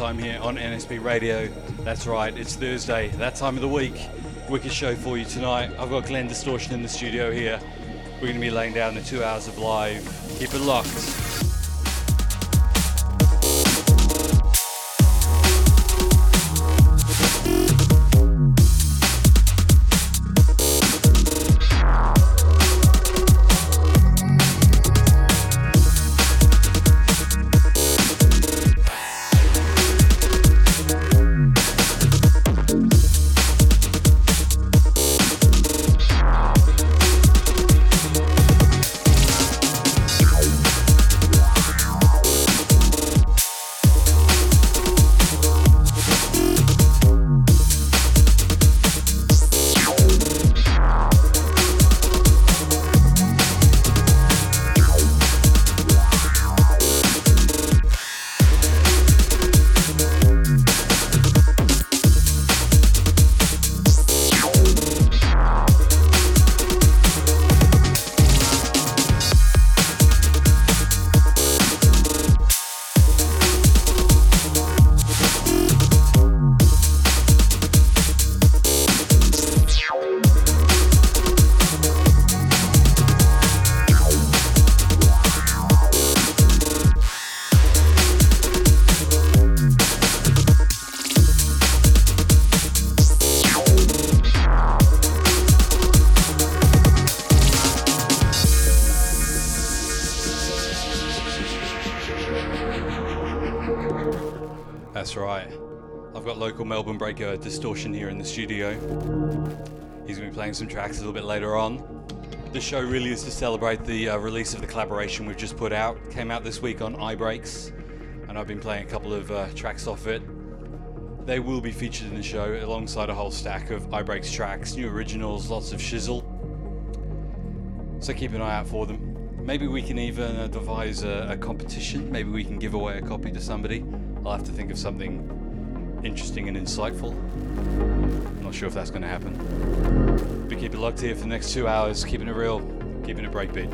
time here on NSB Radio. That's right, it's Thursday, that time of the week. Wicked show for you tonight. I've got Glenn Distortion in the studio here. We're going to be laying down the two hours of live. Keep it locked. Distortion here in the studio. He's going to be playing some tracks a little bit later on. The show really is to celebrate the uh, release of the collaboration we've just put out. Came out this week on iBreaks, and I've been playing a couple of uh, tracks off it. They will be featured in the show alongside a whole stack of iBreaks tracks, new originals, lots of shizzle. So keep an eye out for them. Maybe we can even uh, devise a, a competition. Maybe we can give away a copy to somebody. I'll have to think of something interesting and insightful. I'm not sure if that's going to happen. But keep it locked here for the next two hours, keeping it real, keeping it breakbeat.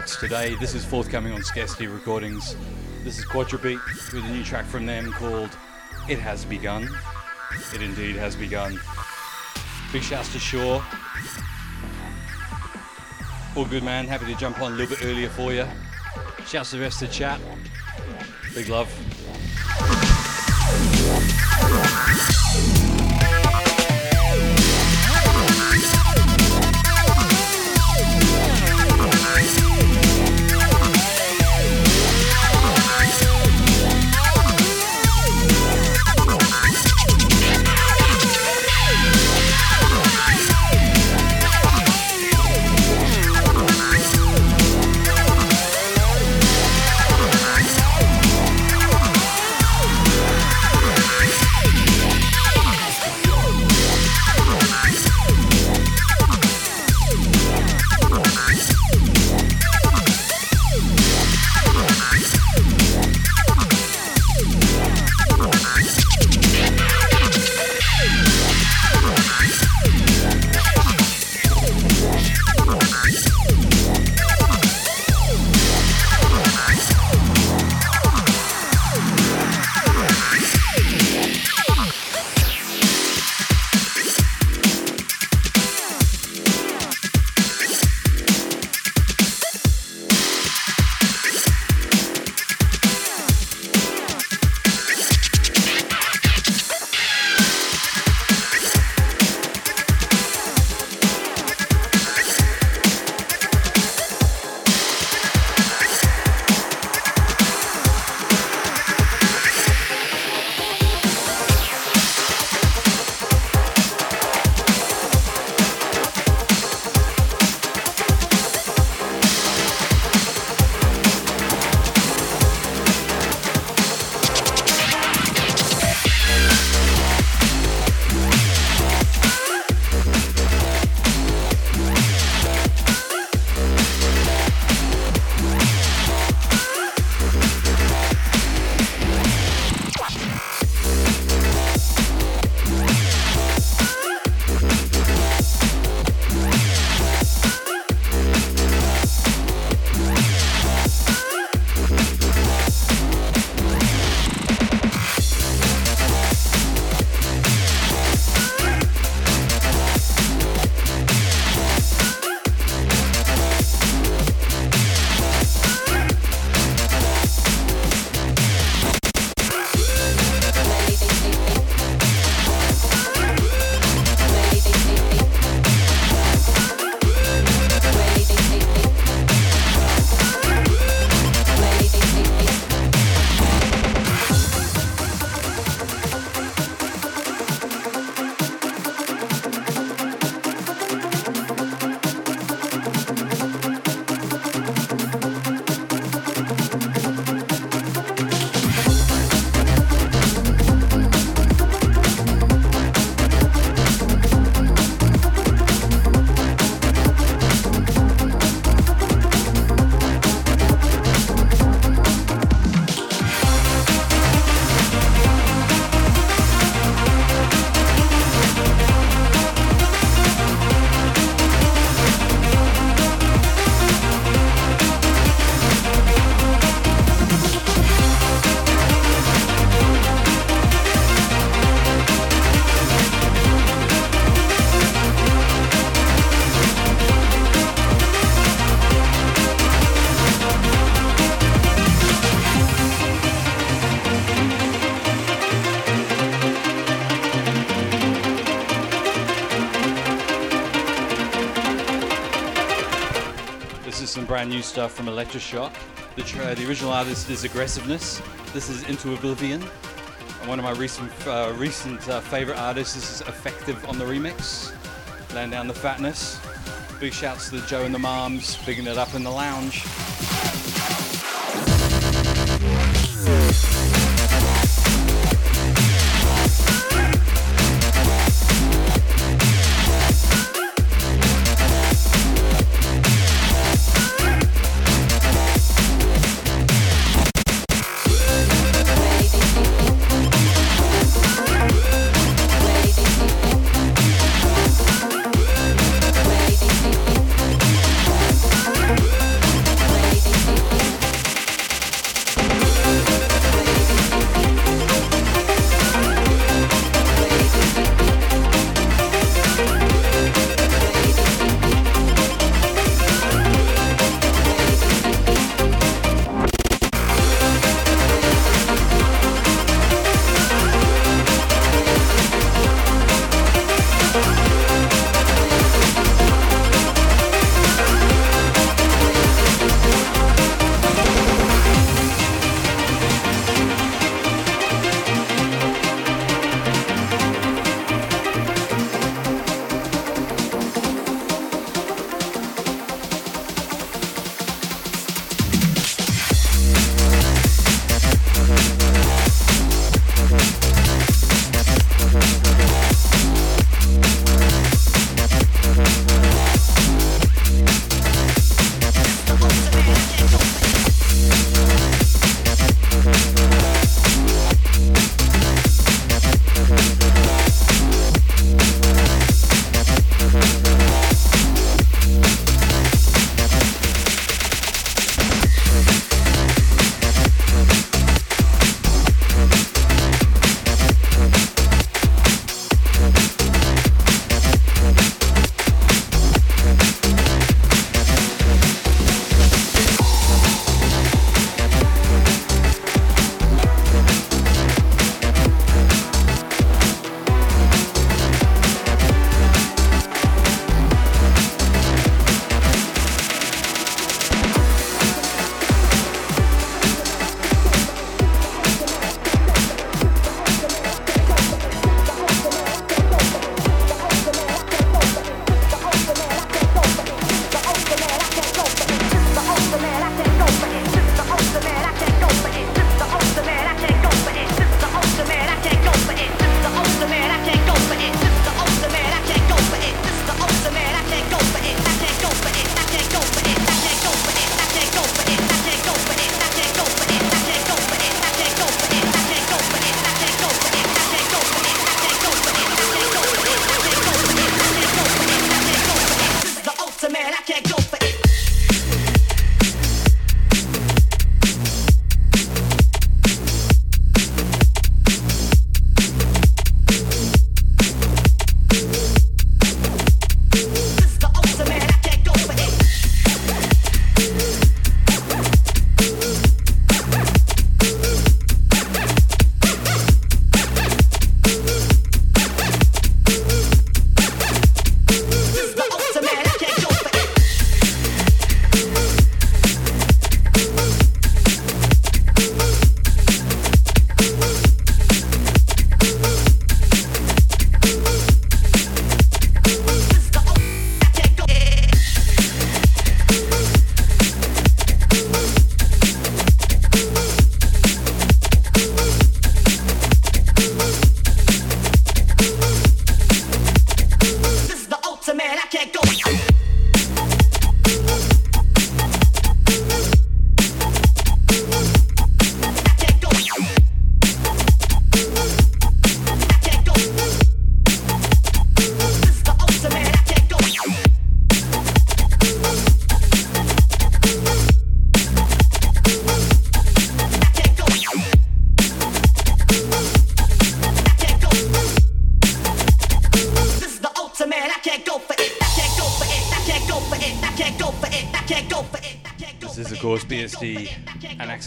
Inbox today. This is forthcoming on Scarcity Recordings. This is Quadrabeat with a new track from them called It Has Begun. It indeed has begun. Big shouts to Shaw. All good, man. Happy to jump on a little bit earlier for you. Shouts to the rest of the chat. Big love. Brand new stuff from Electroshock. The, tra- the original artist is Aggressiveness. This is Into Oblivion. And one of my recent uh, recent uh, favorite artists is Effective on the remix. Laying down the fatness. Big shouts to the Joe and the Moms, bigging it up in the lounge.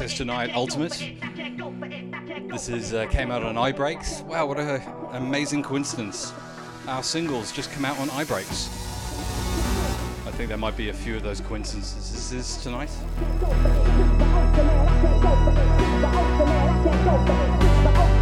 Access Tonight Ultimate. This is uh, came out on iBreaks. Wow, what an amazing coincidence! Our singles just come out on iBreaks. I think there might be a few of those coincidences tonight.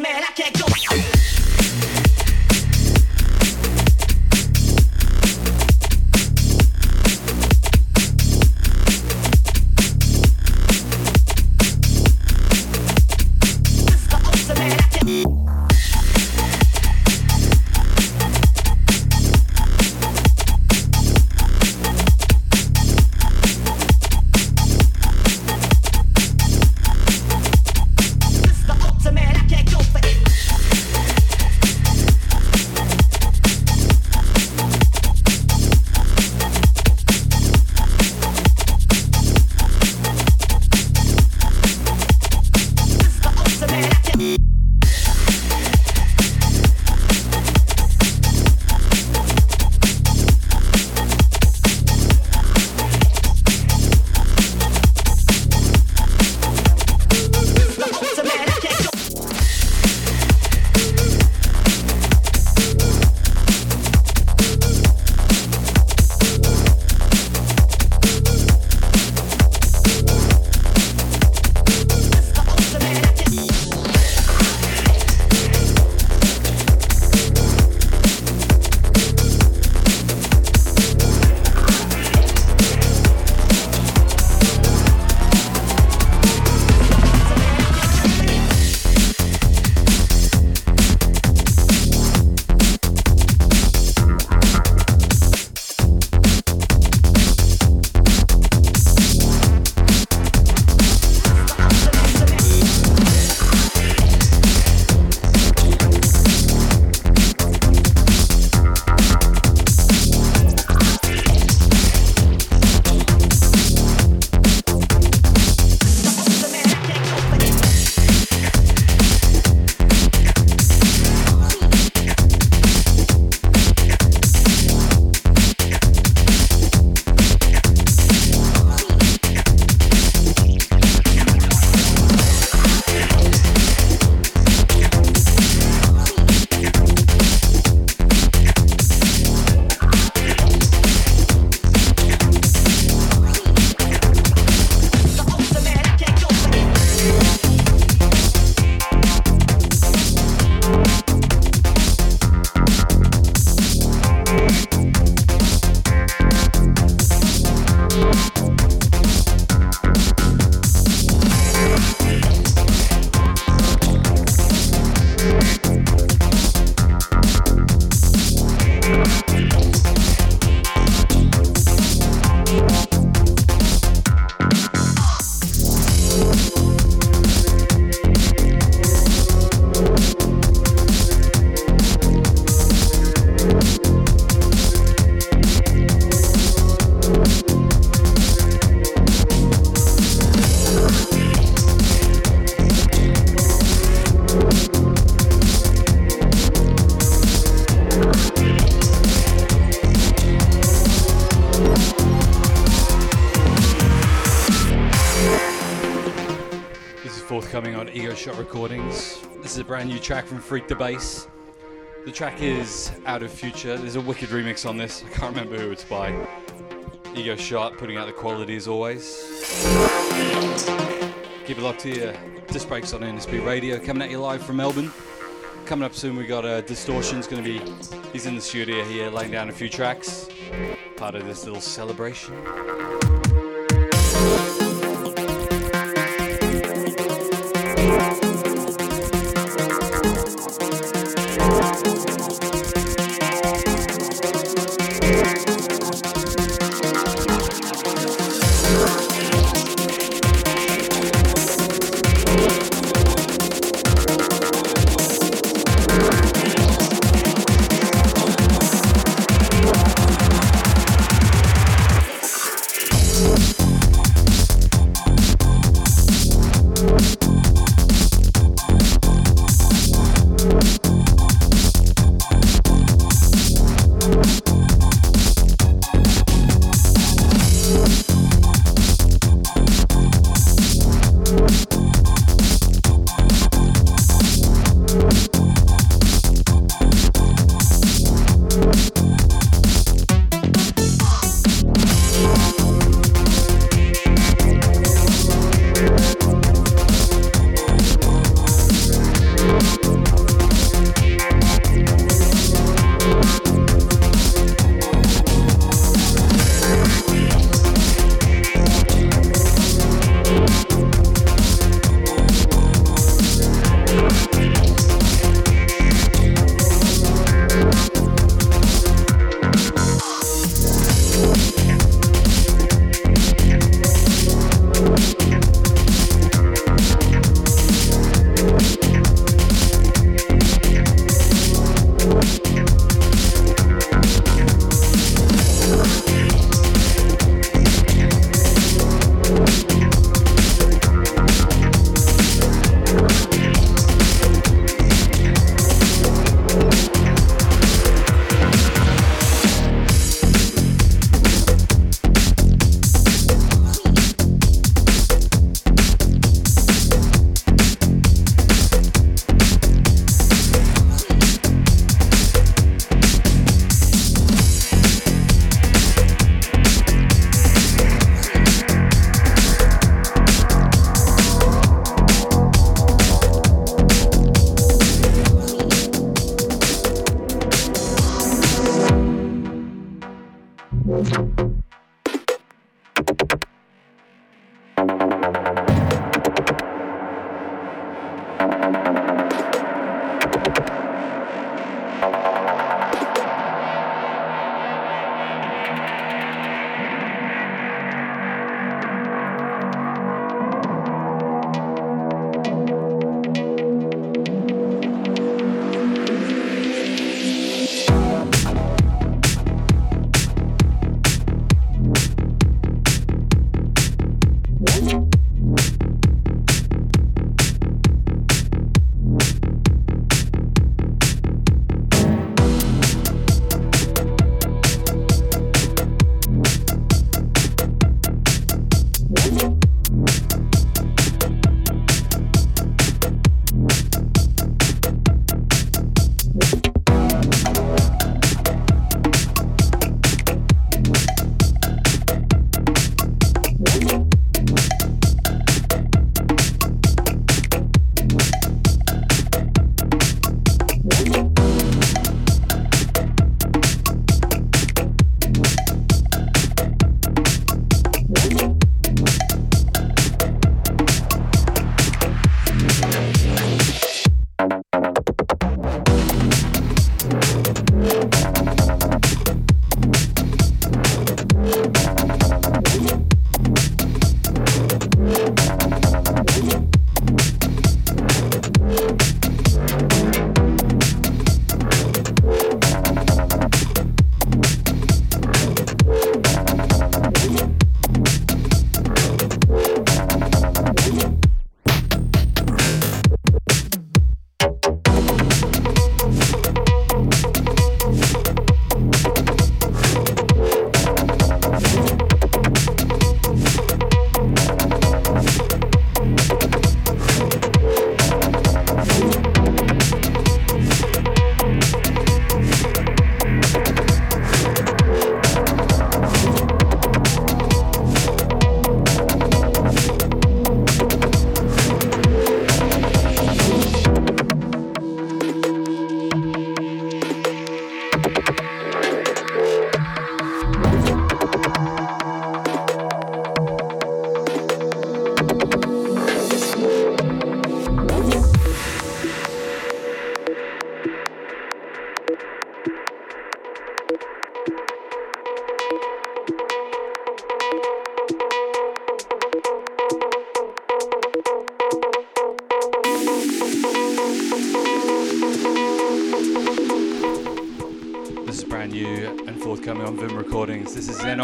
man, I can't go. Thank brand new track from Freak the Bass. The track is Out of Future. There's a wicked remix on this. I can't remember who it's by. Ego Shot putting out the quality as always. Keep it locked here. Disc breaks on NSB Radio coming at you live from Melbourne. Coming up soon, we got uh, Distortion's going to be. He's in the studio here, laying down a few tracks. Part of this little celebration.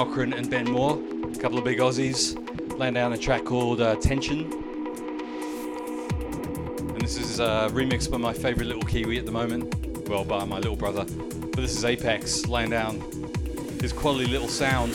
Okran and Ben Moore, a couple of big Aussies, laying down a track called uh, Tension. And this is uh, remixed by my favourite little Kiwi at the moment, well, by my little brother. But this is Apex laying down his quality little sound.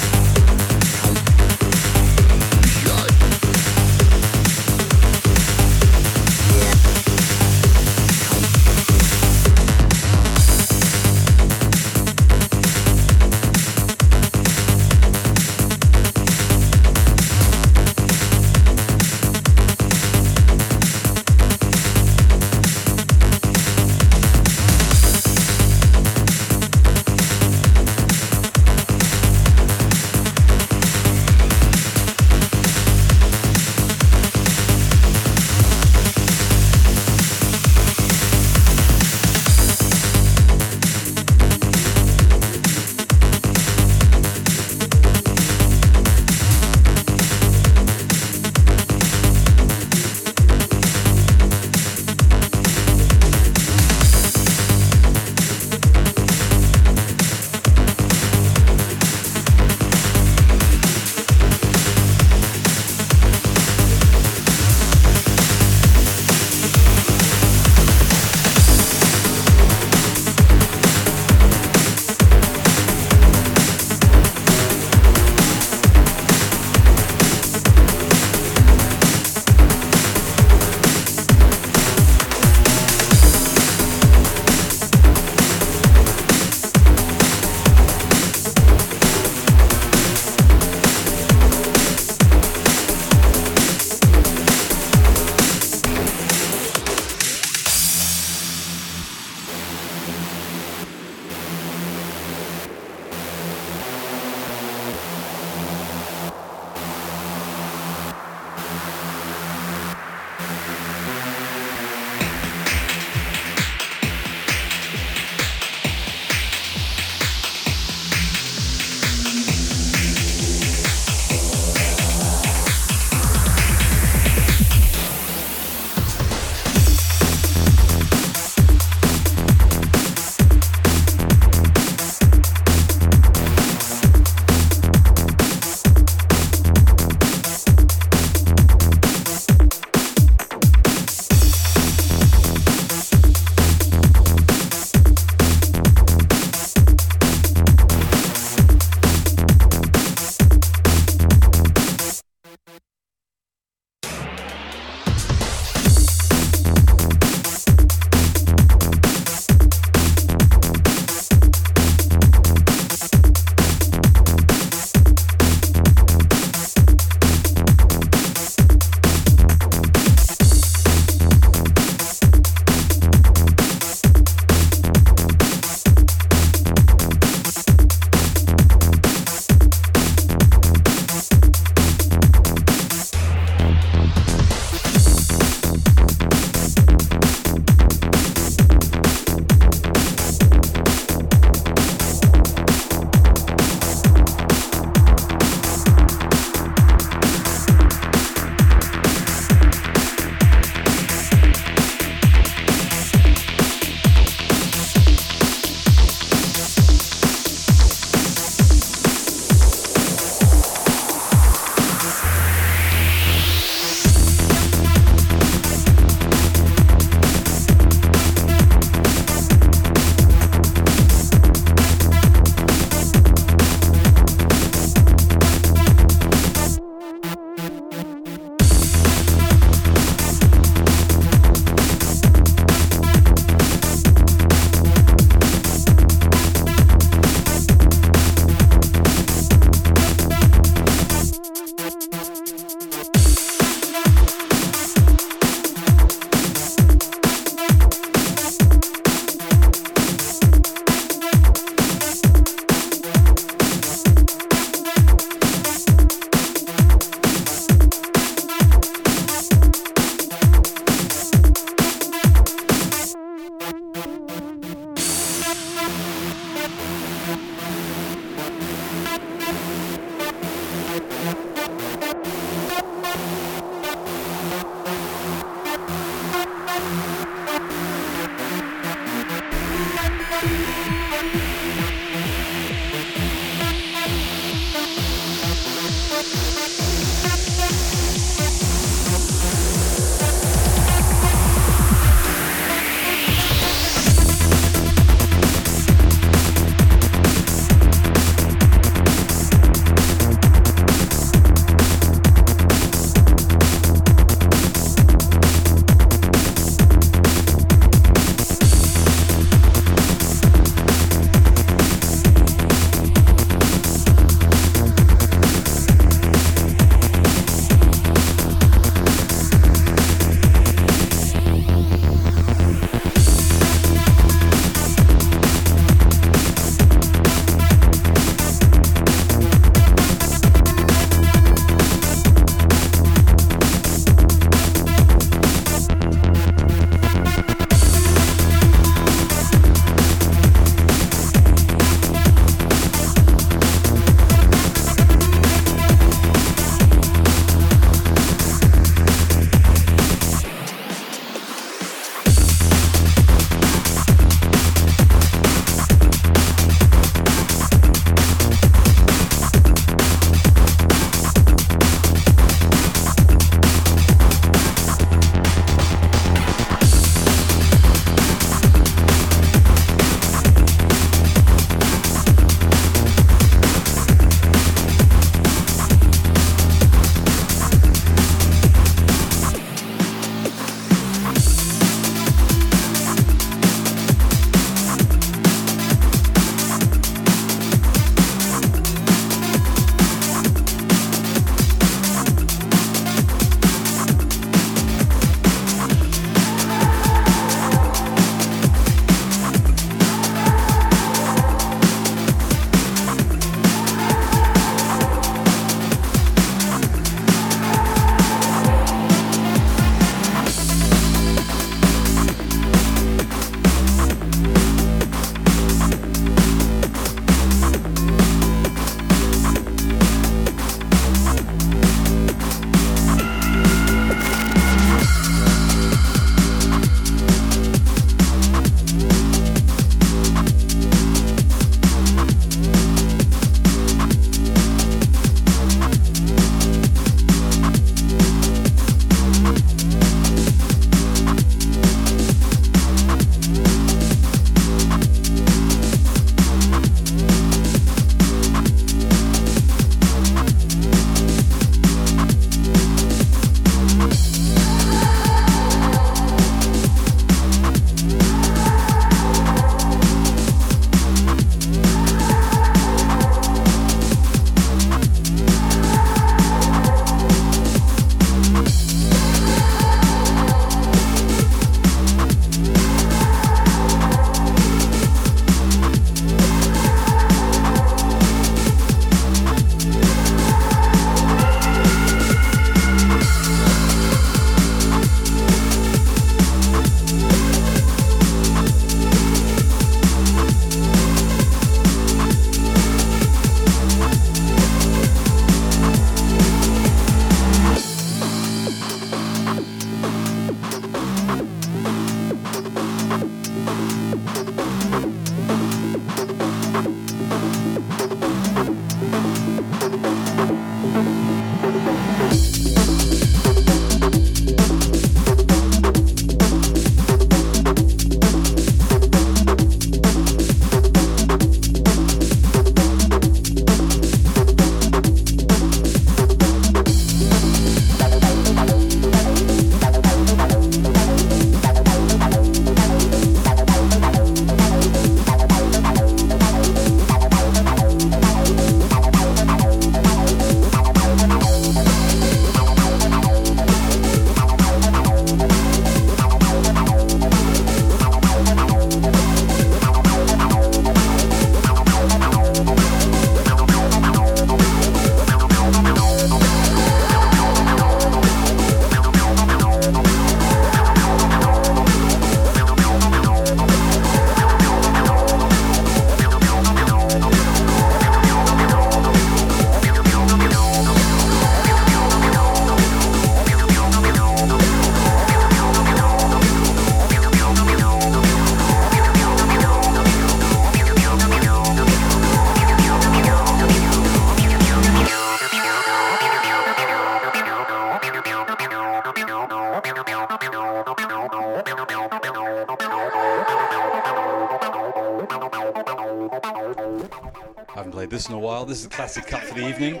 classic cut for the evening.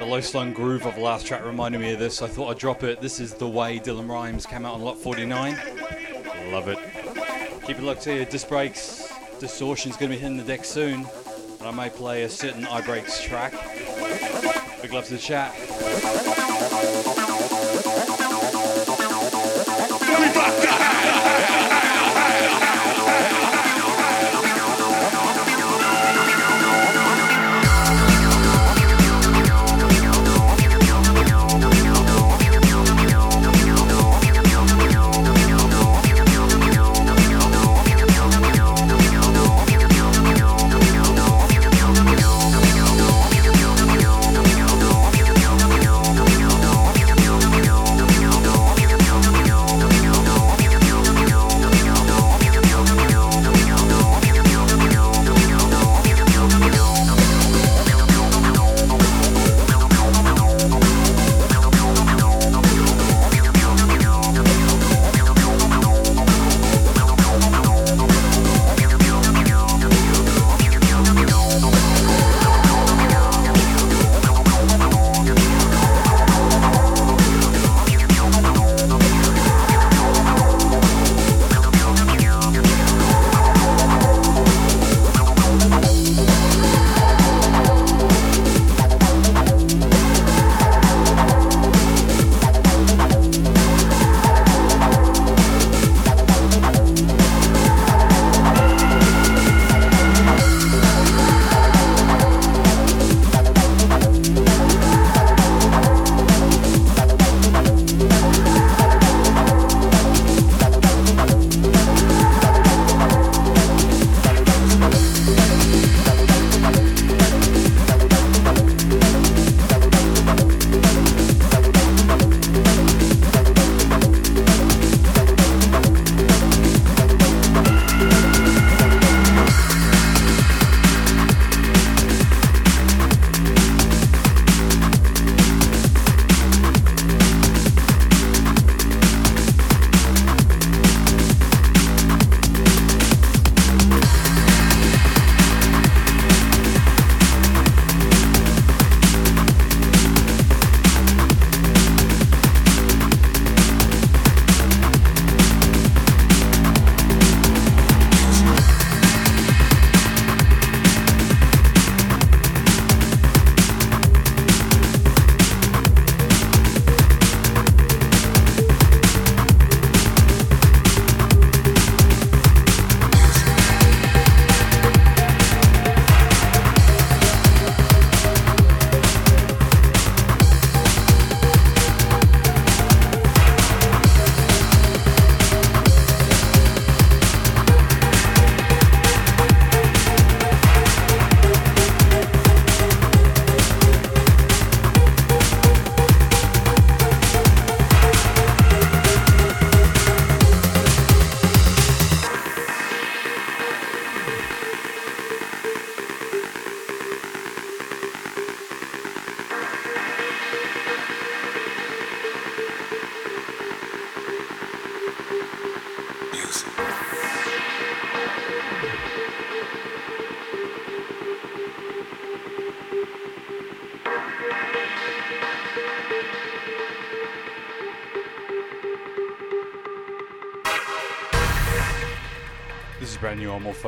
The low slung groove of the last track reminded me of this, I thought I'd drop it. This is The Way Dylan Rhymes came out on Lot 49. Love it. Keep it locked here. Disc Breaks. Distortion's going to be hitting the deck soon. And I may play a certain iBreaks track. Big love to the chat.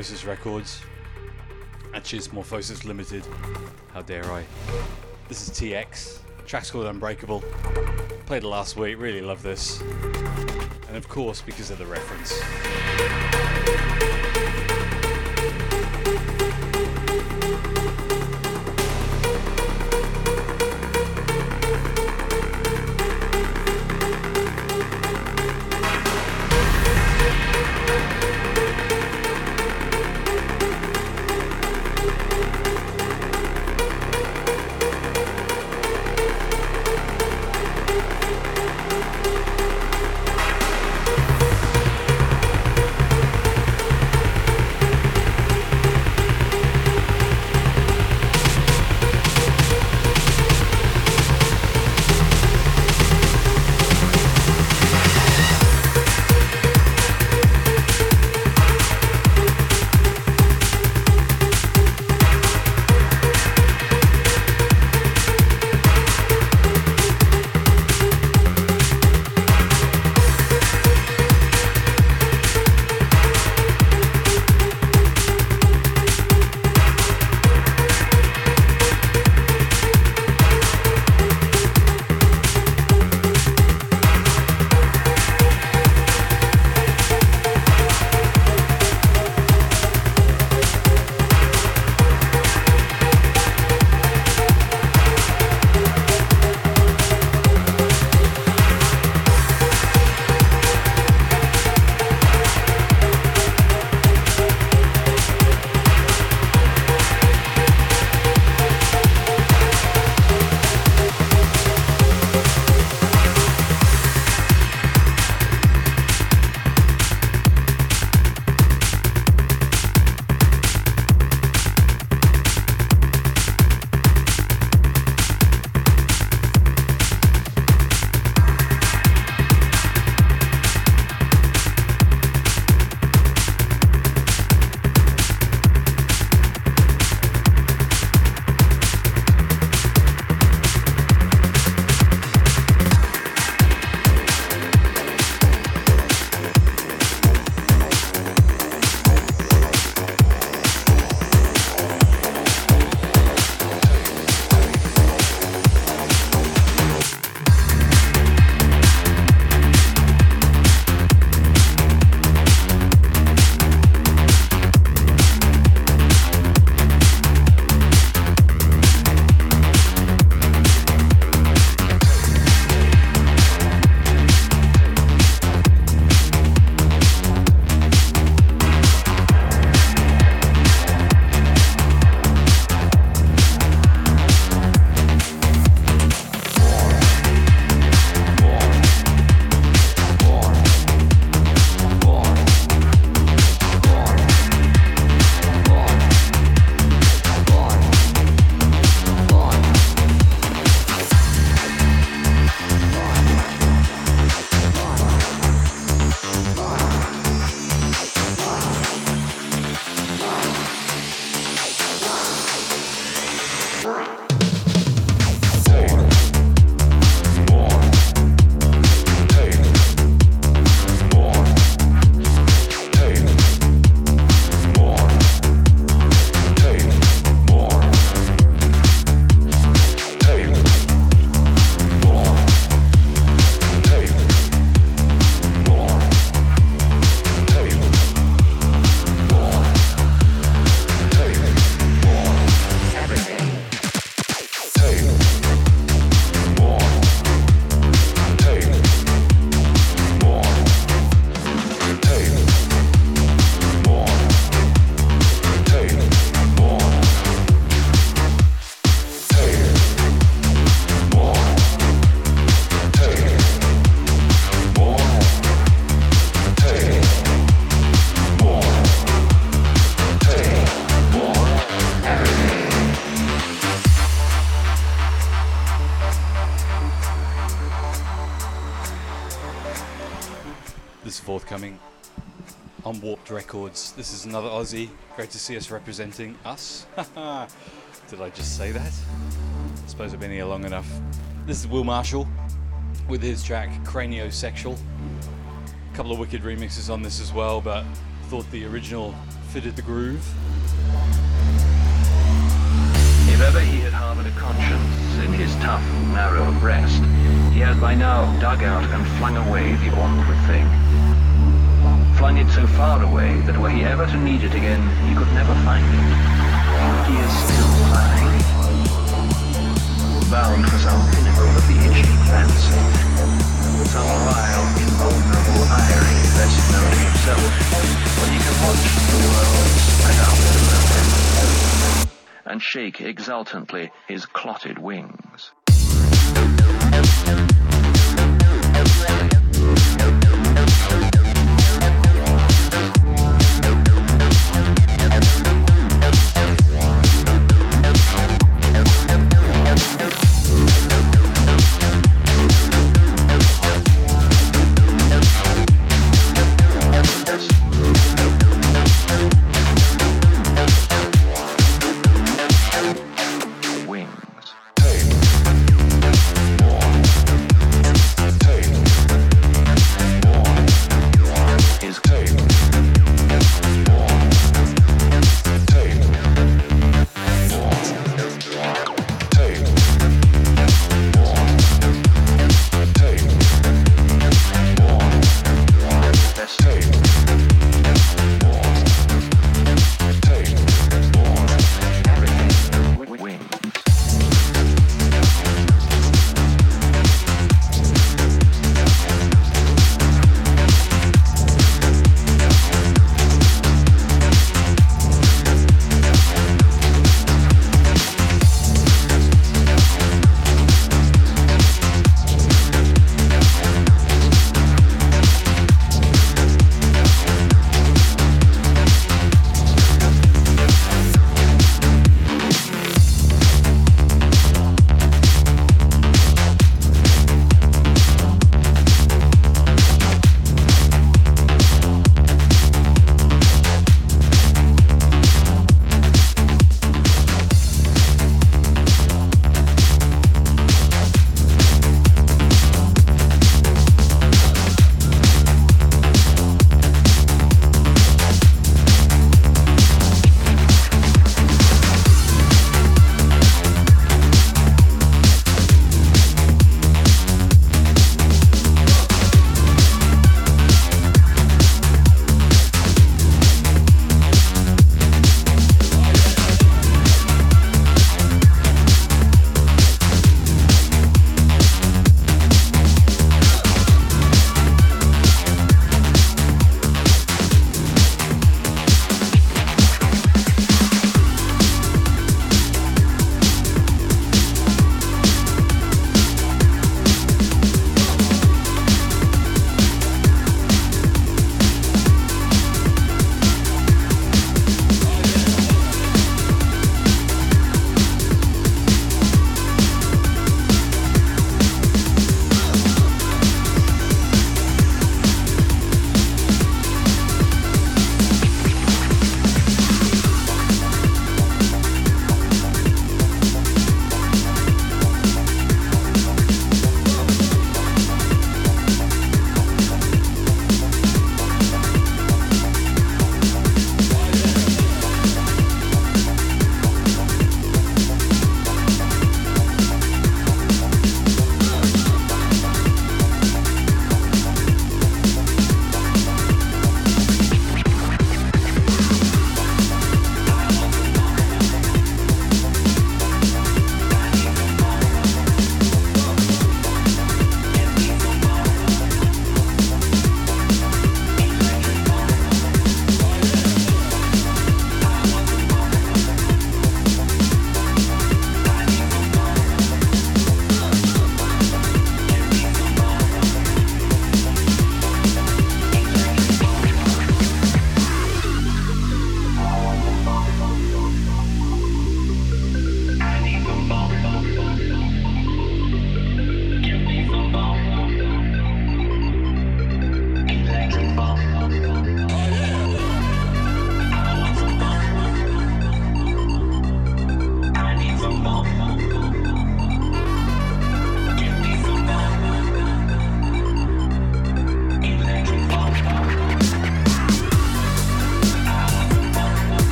Morphosis Records. Actually, it's Morphosis Limited. How dare I? This is TX. Track's called Unbreakable. Played it last week, really love this. And of course, because of the reference. Records. This is another Aussie. Great to see us representing us. Did I just say that? I suppose I've been here long enough. This is Will Marshall with his track Craniosexual. A couple of wicked remixes on this as well, but thought the original fitted the groove. If ever he had harbored a conscience in his tough, narrow breast, he has by now dug out and flung away the awkward thing. Flung it so far away that were he ever to need it again, he could never find it. He is still flying, Bound for some pinnacle of the itchy fancy. Some vile, invulnerable irony best known to himself, when he can watch the world spread out below him and shake exultantly his clotted. Wings.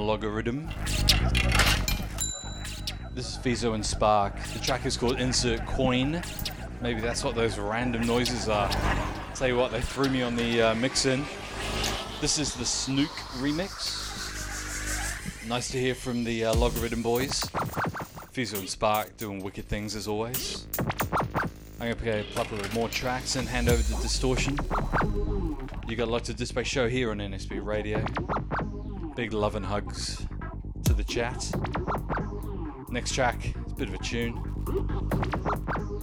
Logarithm. This is Fizo and Spark. The track is called Insert Coin. Maybe that's what those random noises are. Tell you what, they threw me on the uh, mixin. This is the Snook remix. Nice to hear from the uh, Logarithm boys. Fizo and Spark doing wicked things as always. I'm gonna play a couple of more tracks and hand over to Distortion. You got lots of Display Show here on NSB Radio. Big love and hugs to the chat. Next track, it's a bit of a tune.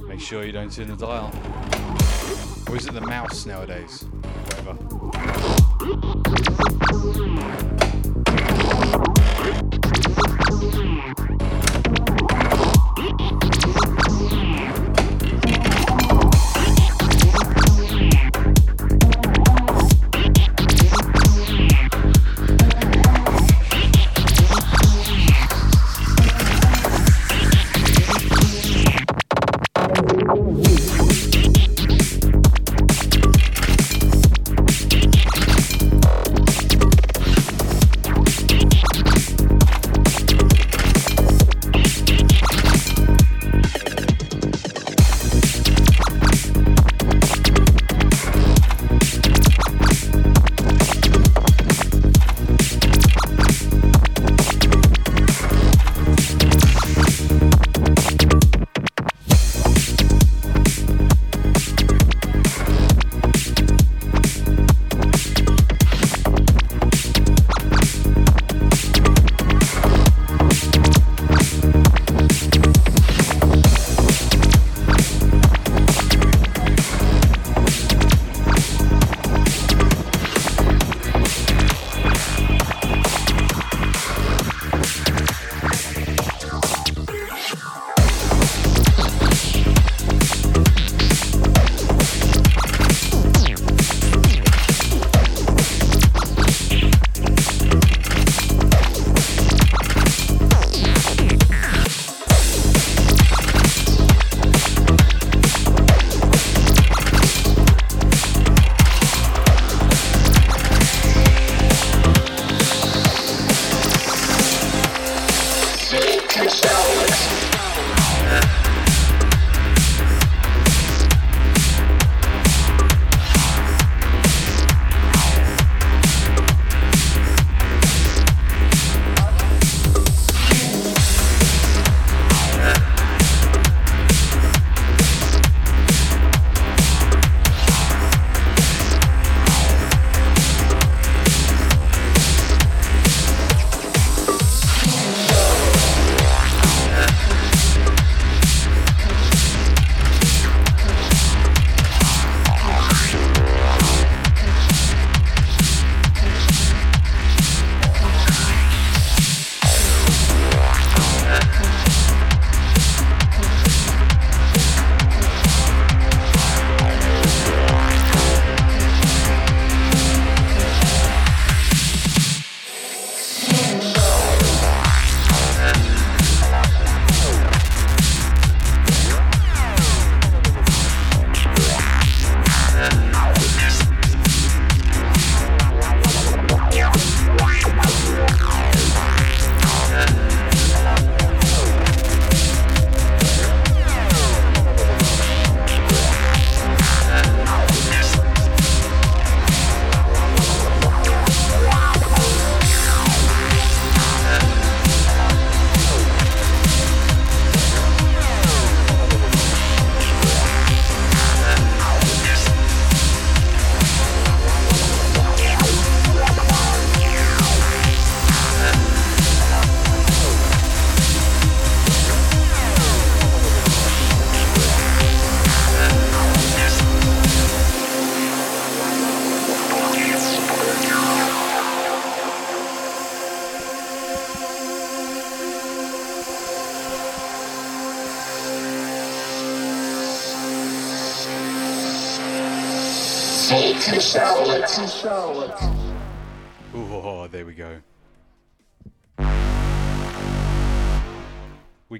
Make sure you don't turn the dial. Or is it the mouse nowadays?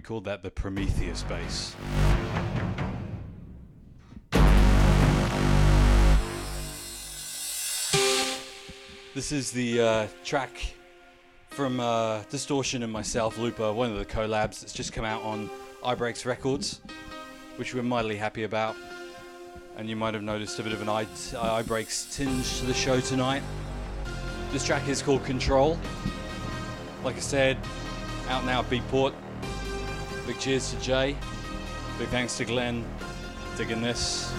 Called that the Prometheus bass. This is the uh, track from uh, Distortion and myself, Looper, one of the collabs that's just come out on iBreaks Records, which we're mightily happy about. And you might have noticed a bit of an iBreaks tinge to the show tonight. This track is called Control. Like I said, out now at Beatport. Cheers to Jay. Big thanks to Glenn. Digging this.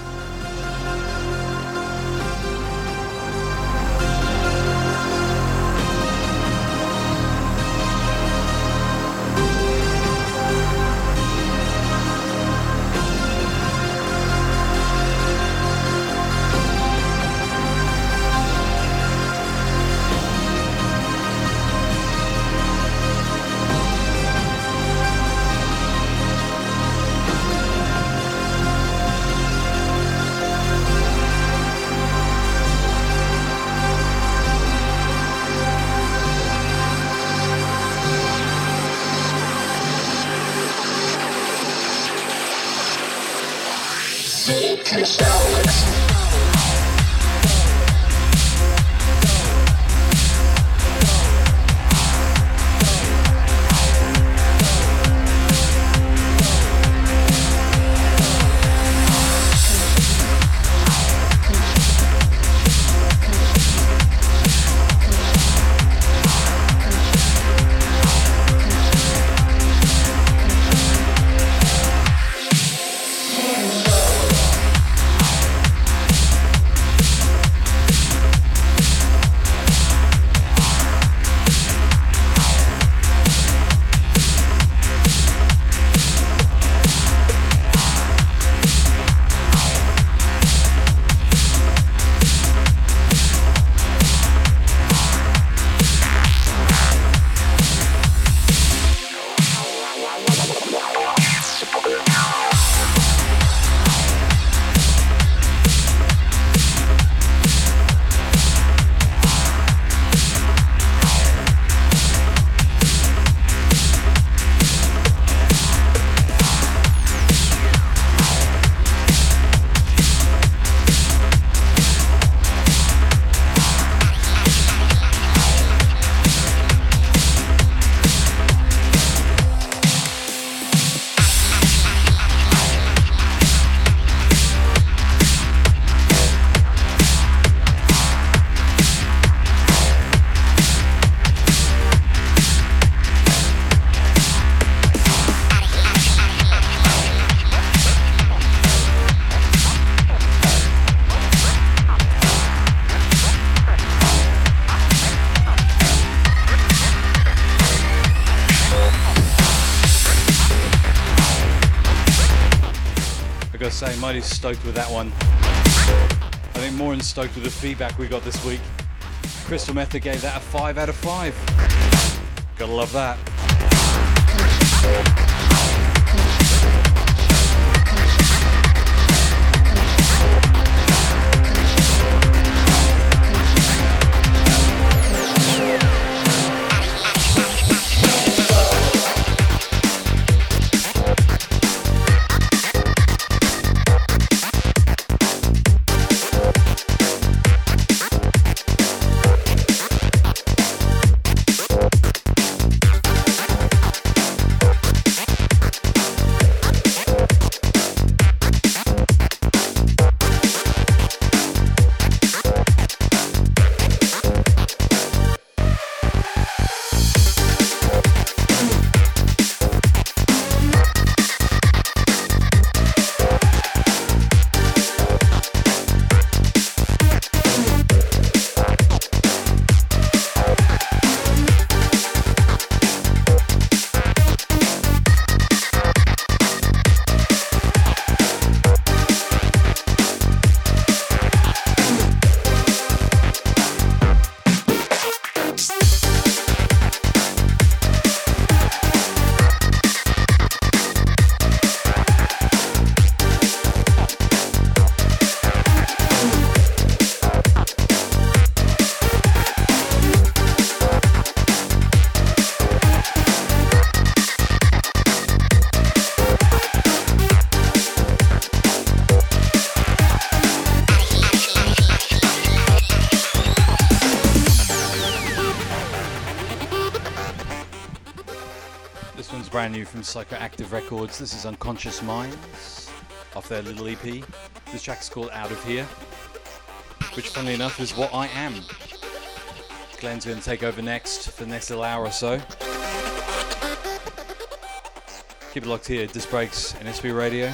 Mighty stoked with that one. I think more than stoked with the feedback we got this week. Crystal Method gave that a 5 out of 5. Gotta love that. Psychoactive Records. This is Unconscious Minds off their little EP. This track's called Out of Here, which, funnily enough, is what I am. Glenn's going to take over next for the next little hour or so. Keep it locked here, Disc Breaks and SB Radio.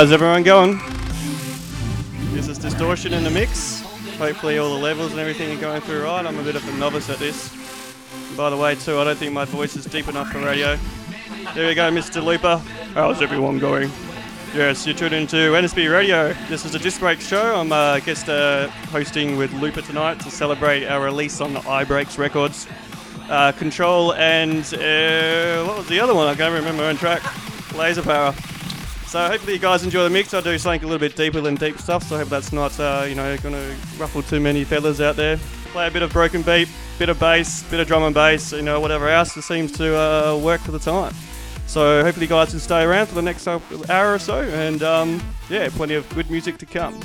How's everyone going? This is Distortion in the mix. Hopefully all the levels and everything are going through right. I'm a bit of a novice at this. By the way, too, I don't think my voice is deep enough for radio. There we go, Mr. Looper. How's everyone going? Yes, you're tuned into NSB Radio. This is a Disc Break show. I'm uh, guest uh, hosting with Looper tonight to celebrate our release on the iBreaks Records. Uh, Control and uh, what was the other one? I can't remember on track. Laser Power. So hopefully you guys enjoy the mix. I do something a little bit deeper than deep stuff, so I hope that's not uh, you know going to ruffle too many feathers out there. Play a bit of broken beat, bit of bass, bit of drum and bass, you know whatever else that seems to uh, work for the time. So hopefully you guys can stay around for the next hour or so, and um, yeah, plenty of good music to come.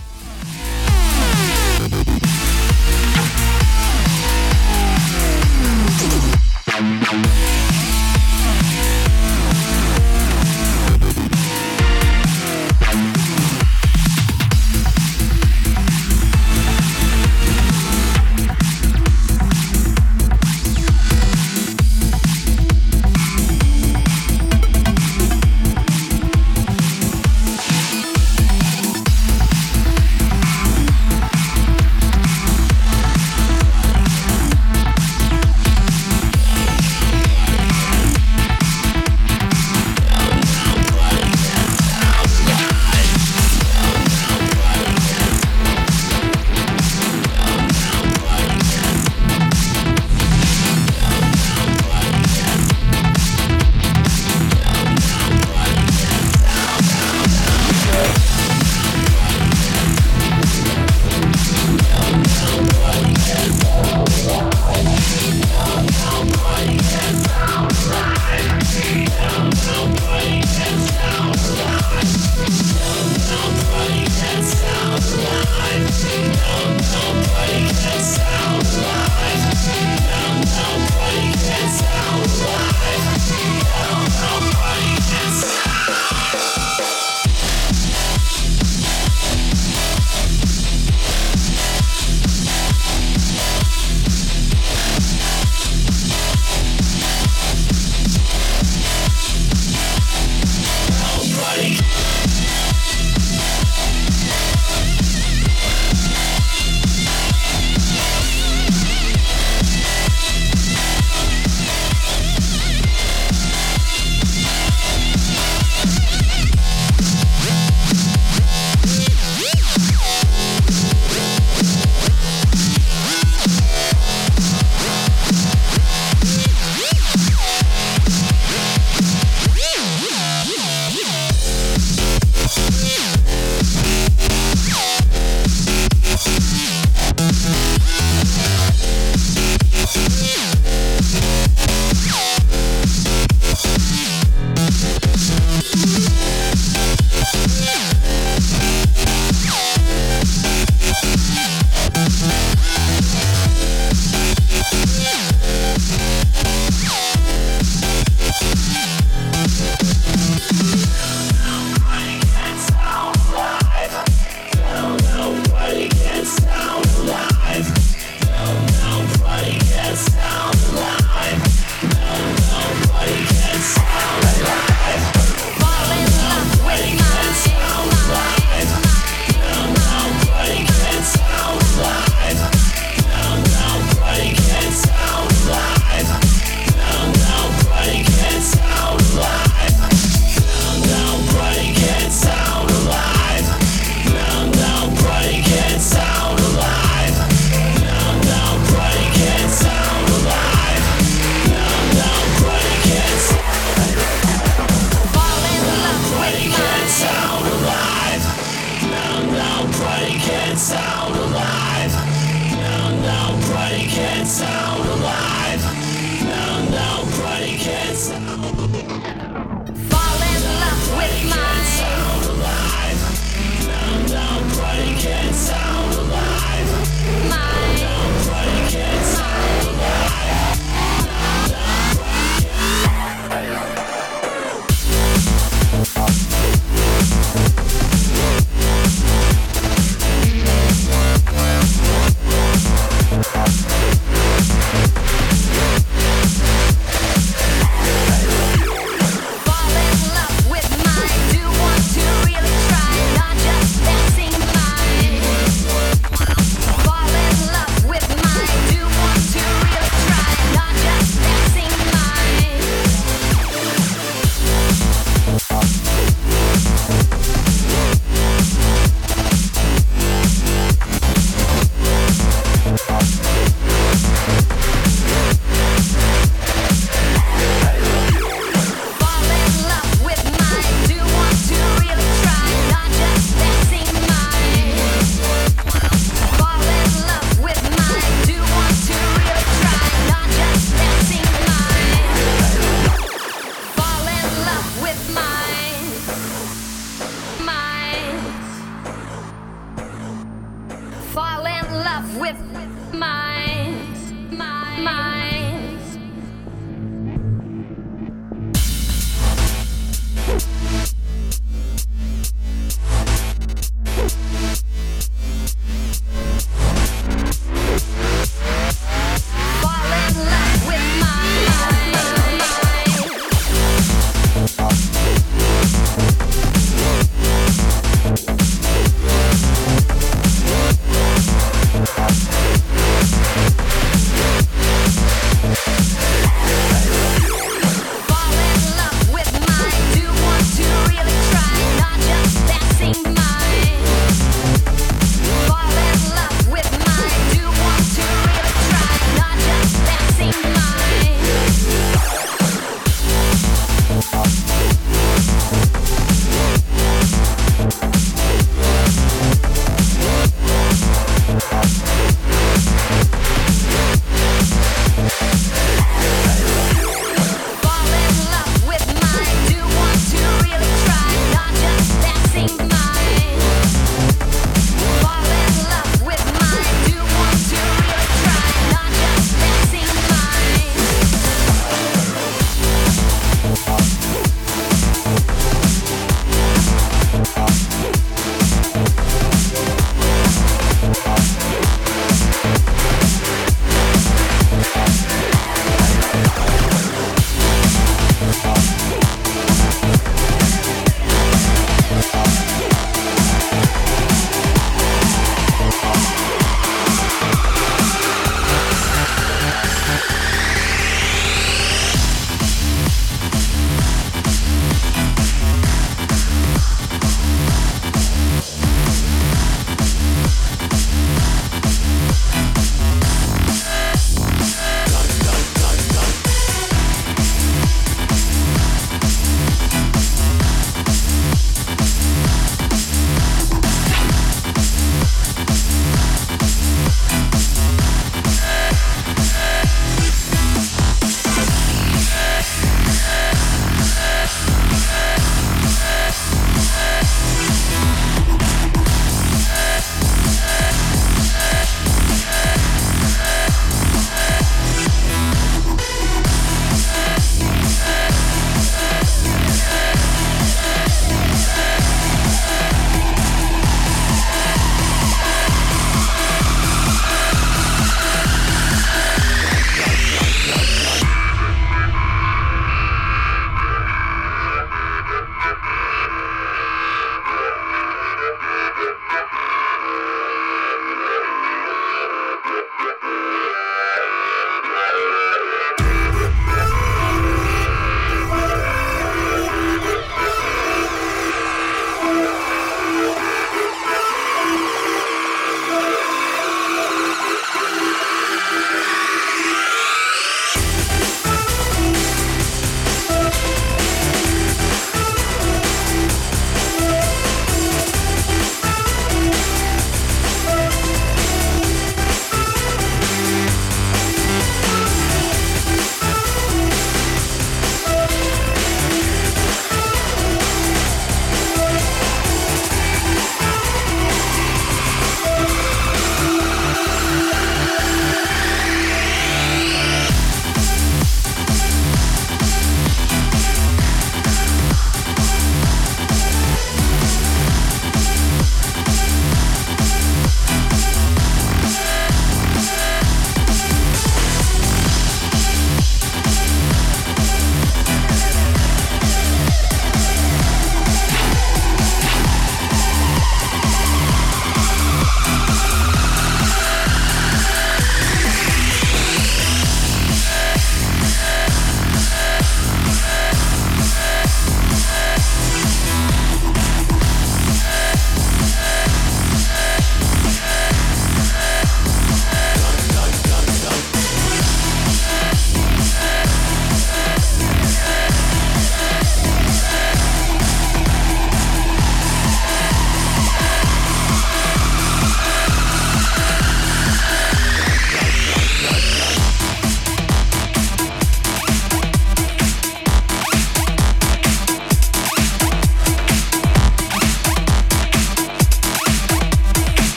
my, my, my.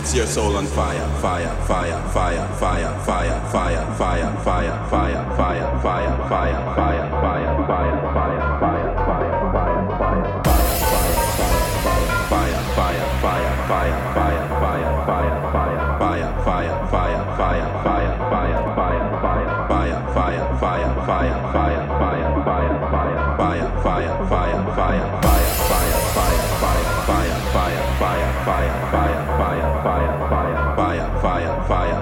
sets your soul on fire, fire, fire, fire, fire, fire, fire, fire, fire, fire, fire, fire, fire, fire, fire, fire, fire, fire, fire. fire, fire, fire.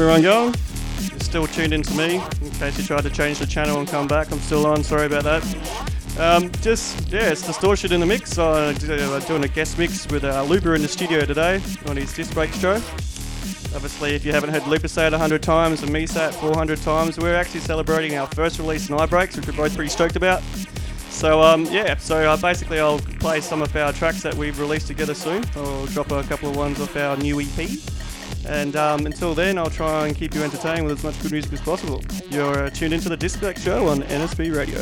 Everyone going? You're still tuned in to me, in case you tried to change the channel and come back. I'm still on, sorry about that. Um, just, yeah, it's Distortion in the mix. I'm uh, doing a guest mix with uh, Looper in the studio today on his Disc Break show. Obviously, if you haven't heard Looper say it 100 times and me say it 400 times, we're actually celebrating our first release in iBreaks, which we're both pretty stoked about. So um, yeah, so uh, basically I'll play some of our tracks that we've released together soon. I'll drop a couple of ones off our new EP. And um, until then, I'll try and keep you entertained with as much good music as possible. You're uh, tuned into the Disc Break Show on NSB Radio.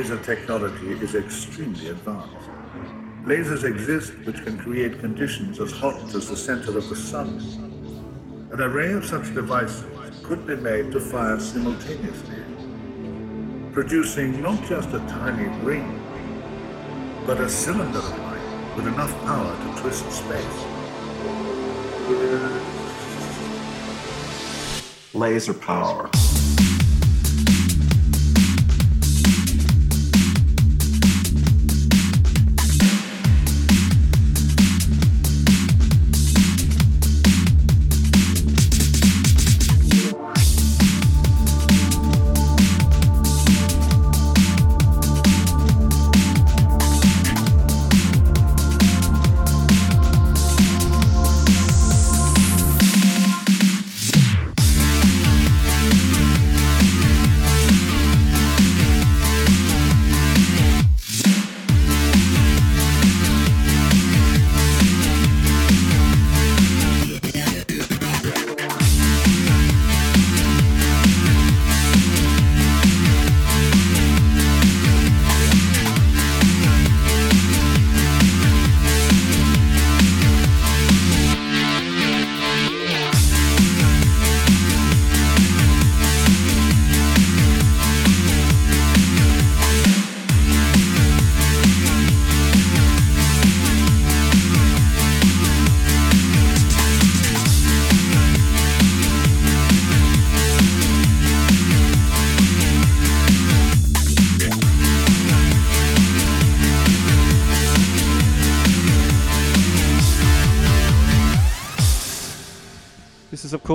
Laser technology is extremely advanced. Lasers exist which can create conditions as hot as the center of the sun. An array of such devices could be made to fire simultaneously, producing not just a tiny ring, but a cylinder of light with enough power to twist space. Laser power.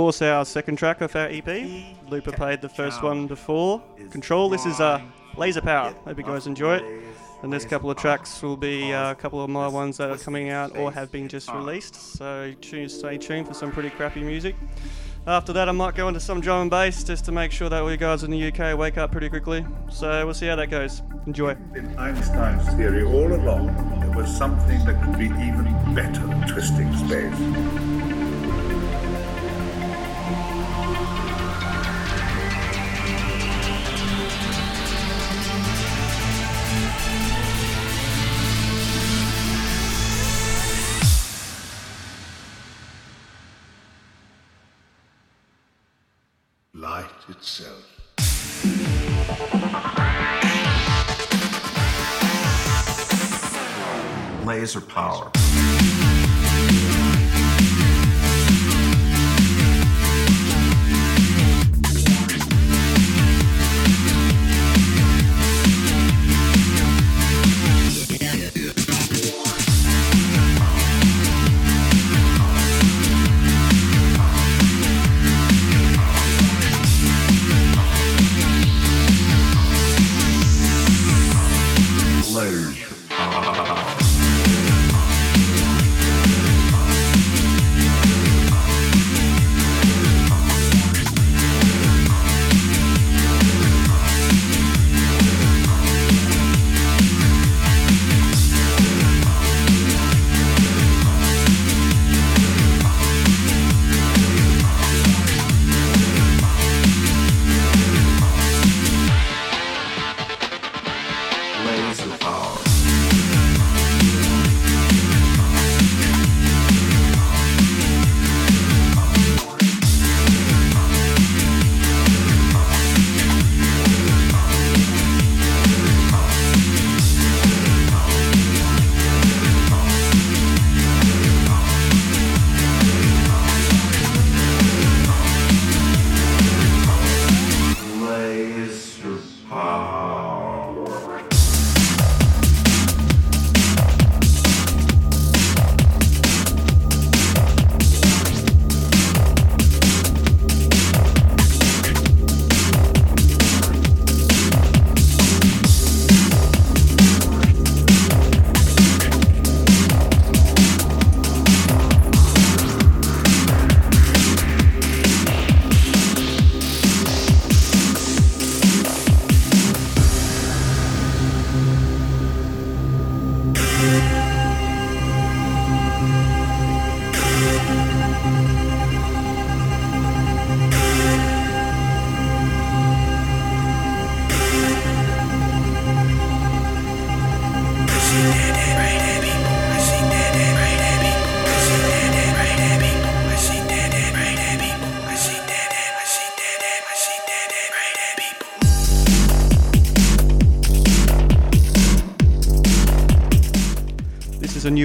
Course, our second track of our EP. Looper played the first one before. Control. This is uh, Laser Power. Hope you guys enjoy it. The next couple of tracks will be uh, a couple of my ones that are coming out or have been just released. So tune, stay tuned for some pretty crappy music. After that, I might go into some drum and bass just to make sure that all you guys in the UK wake up pretty quickly. So we'll see how that goes. Enjoy. In Einstein's theory all along, there was something that could be even better than twisting space. Itself. Laser power. Laser power.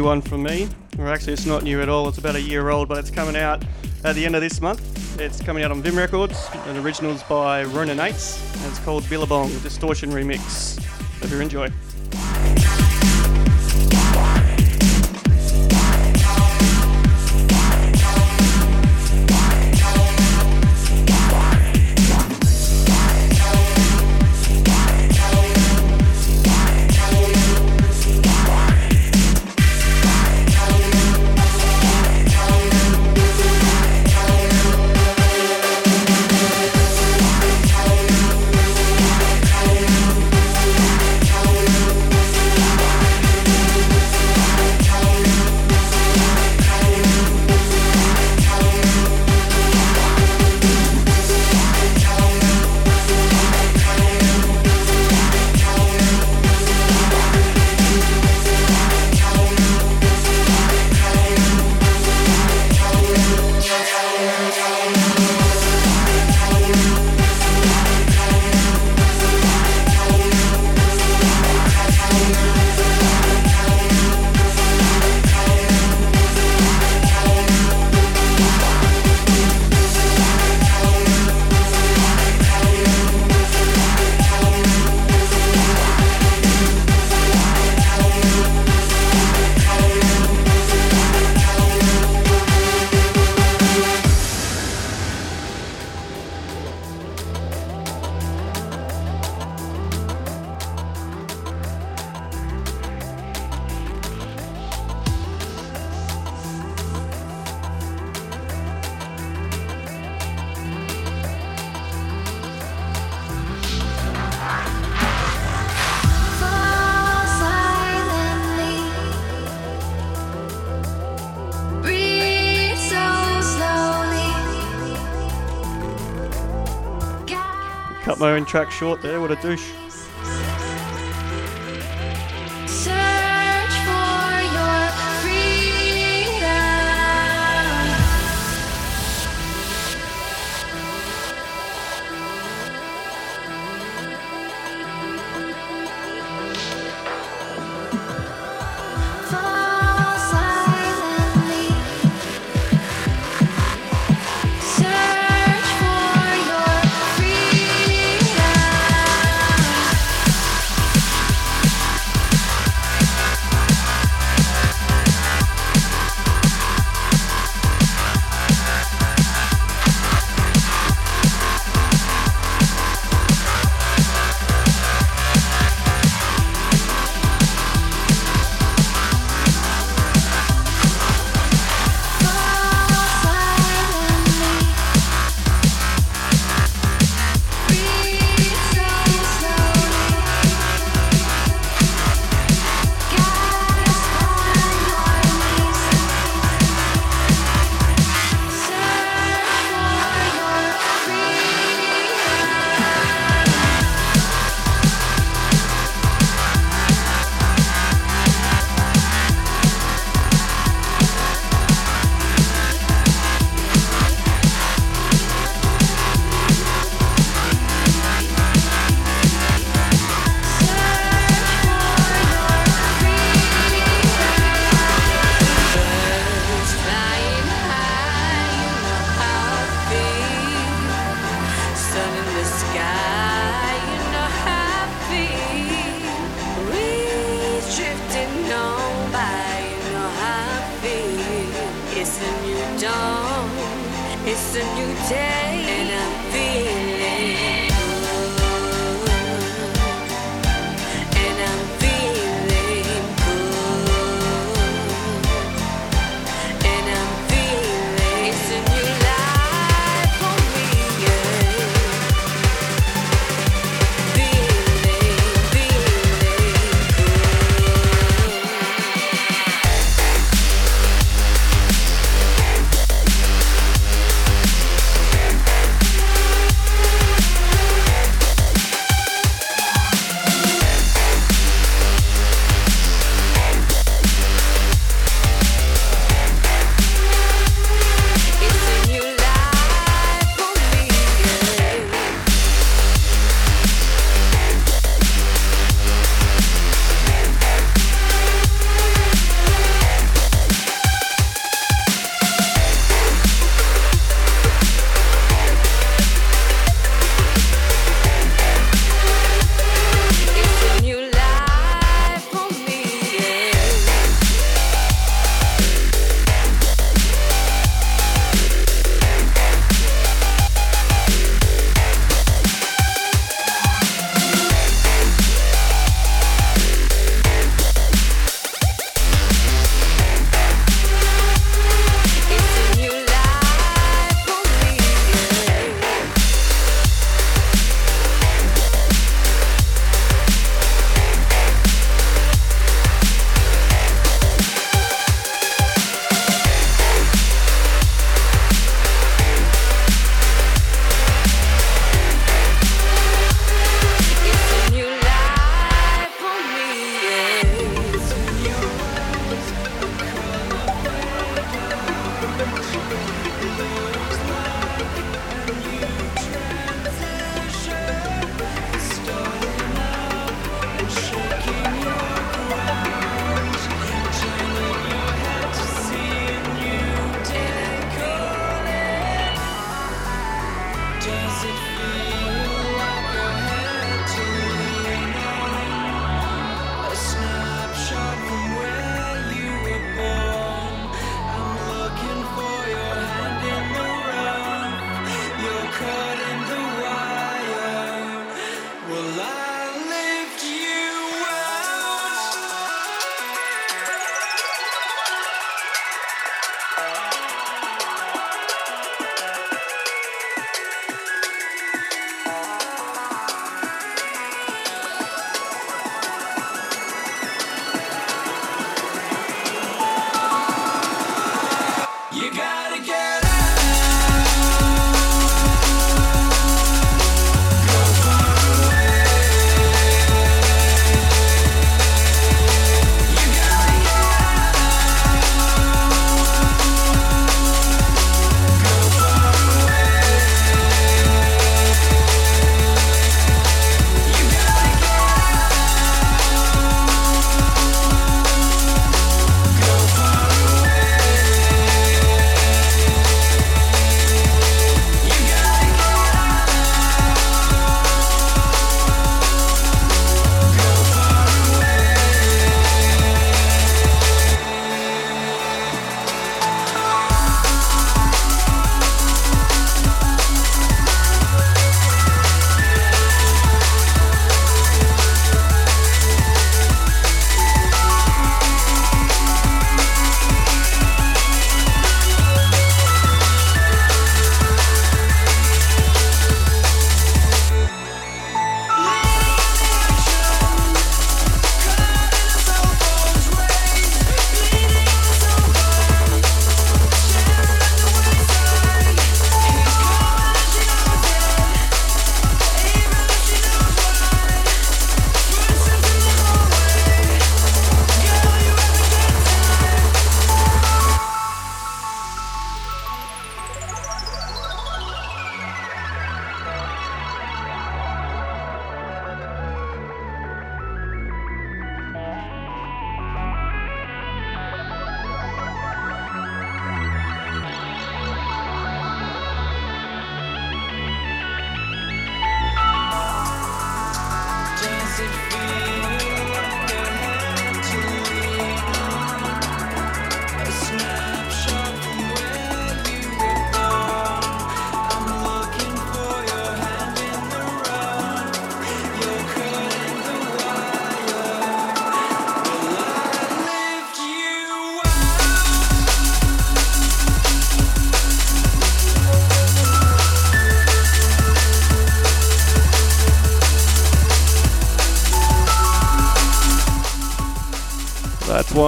New one from me. Or actually, it's not new at all. It's about a year old, but it's coming out at the end of this month. It's coming out on Vim Records. An original's by Rona Nates. And it's called Billabong Distortion Remix. Hope you enjoy. Track short there. What a douche.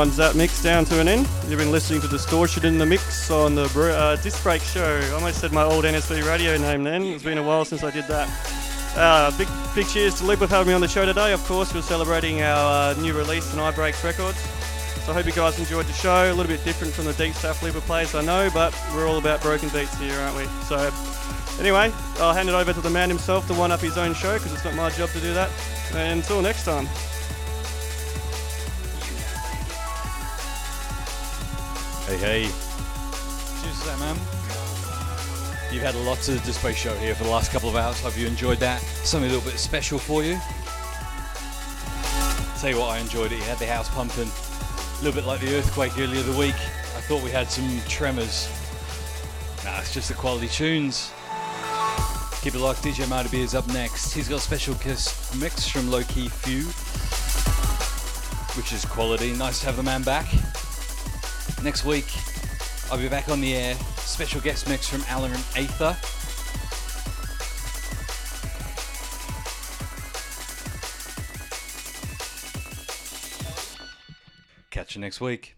Winds that mix down to an end. You've been listening to Distortion in the Mix on the uh, Disc Break Show. I almost said my old NSB radio name then. It's been a while since I did that. Uh, big big cheers to Liquid for having me on the show today. Of course, we're celebrating our uh, new release on iBreaks Records. So I hope you guys enjoyed the show. A little bit different from the deep stuff Liquid plays, I know, but we're all about broken beats here, aren't we? So anyway, I'll hand it over to the man himself to one up his own show because it's not my job to do that. And until next time. Hey. Cheers to that, man. You've had a lot of display show here for the last couple of hours. Hope you enjoyed that. Something a little bit special for you. Tell you what, I enjoyed it. You had the house pumping. A little bit like the earthquake earlier the week. I thought we had some tremors. Nah, it's just the quality tunes. Keep it locked. DJ Marty B is up next. He's got a special kiss mix from Low Key Few, which is quality. Nice to have the man back. Next week, I'll be back on the air. Special guest mix from Alan and Aether. Catch you next week.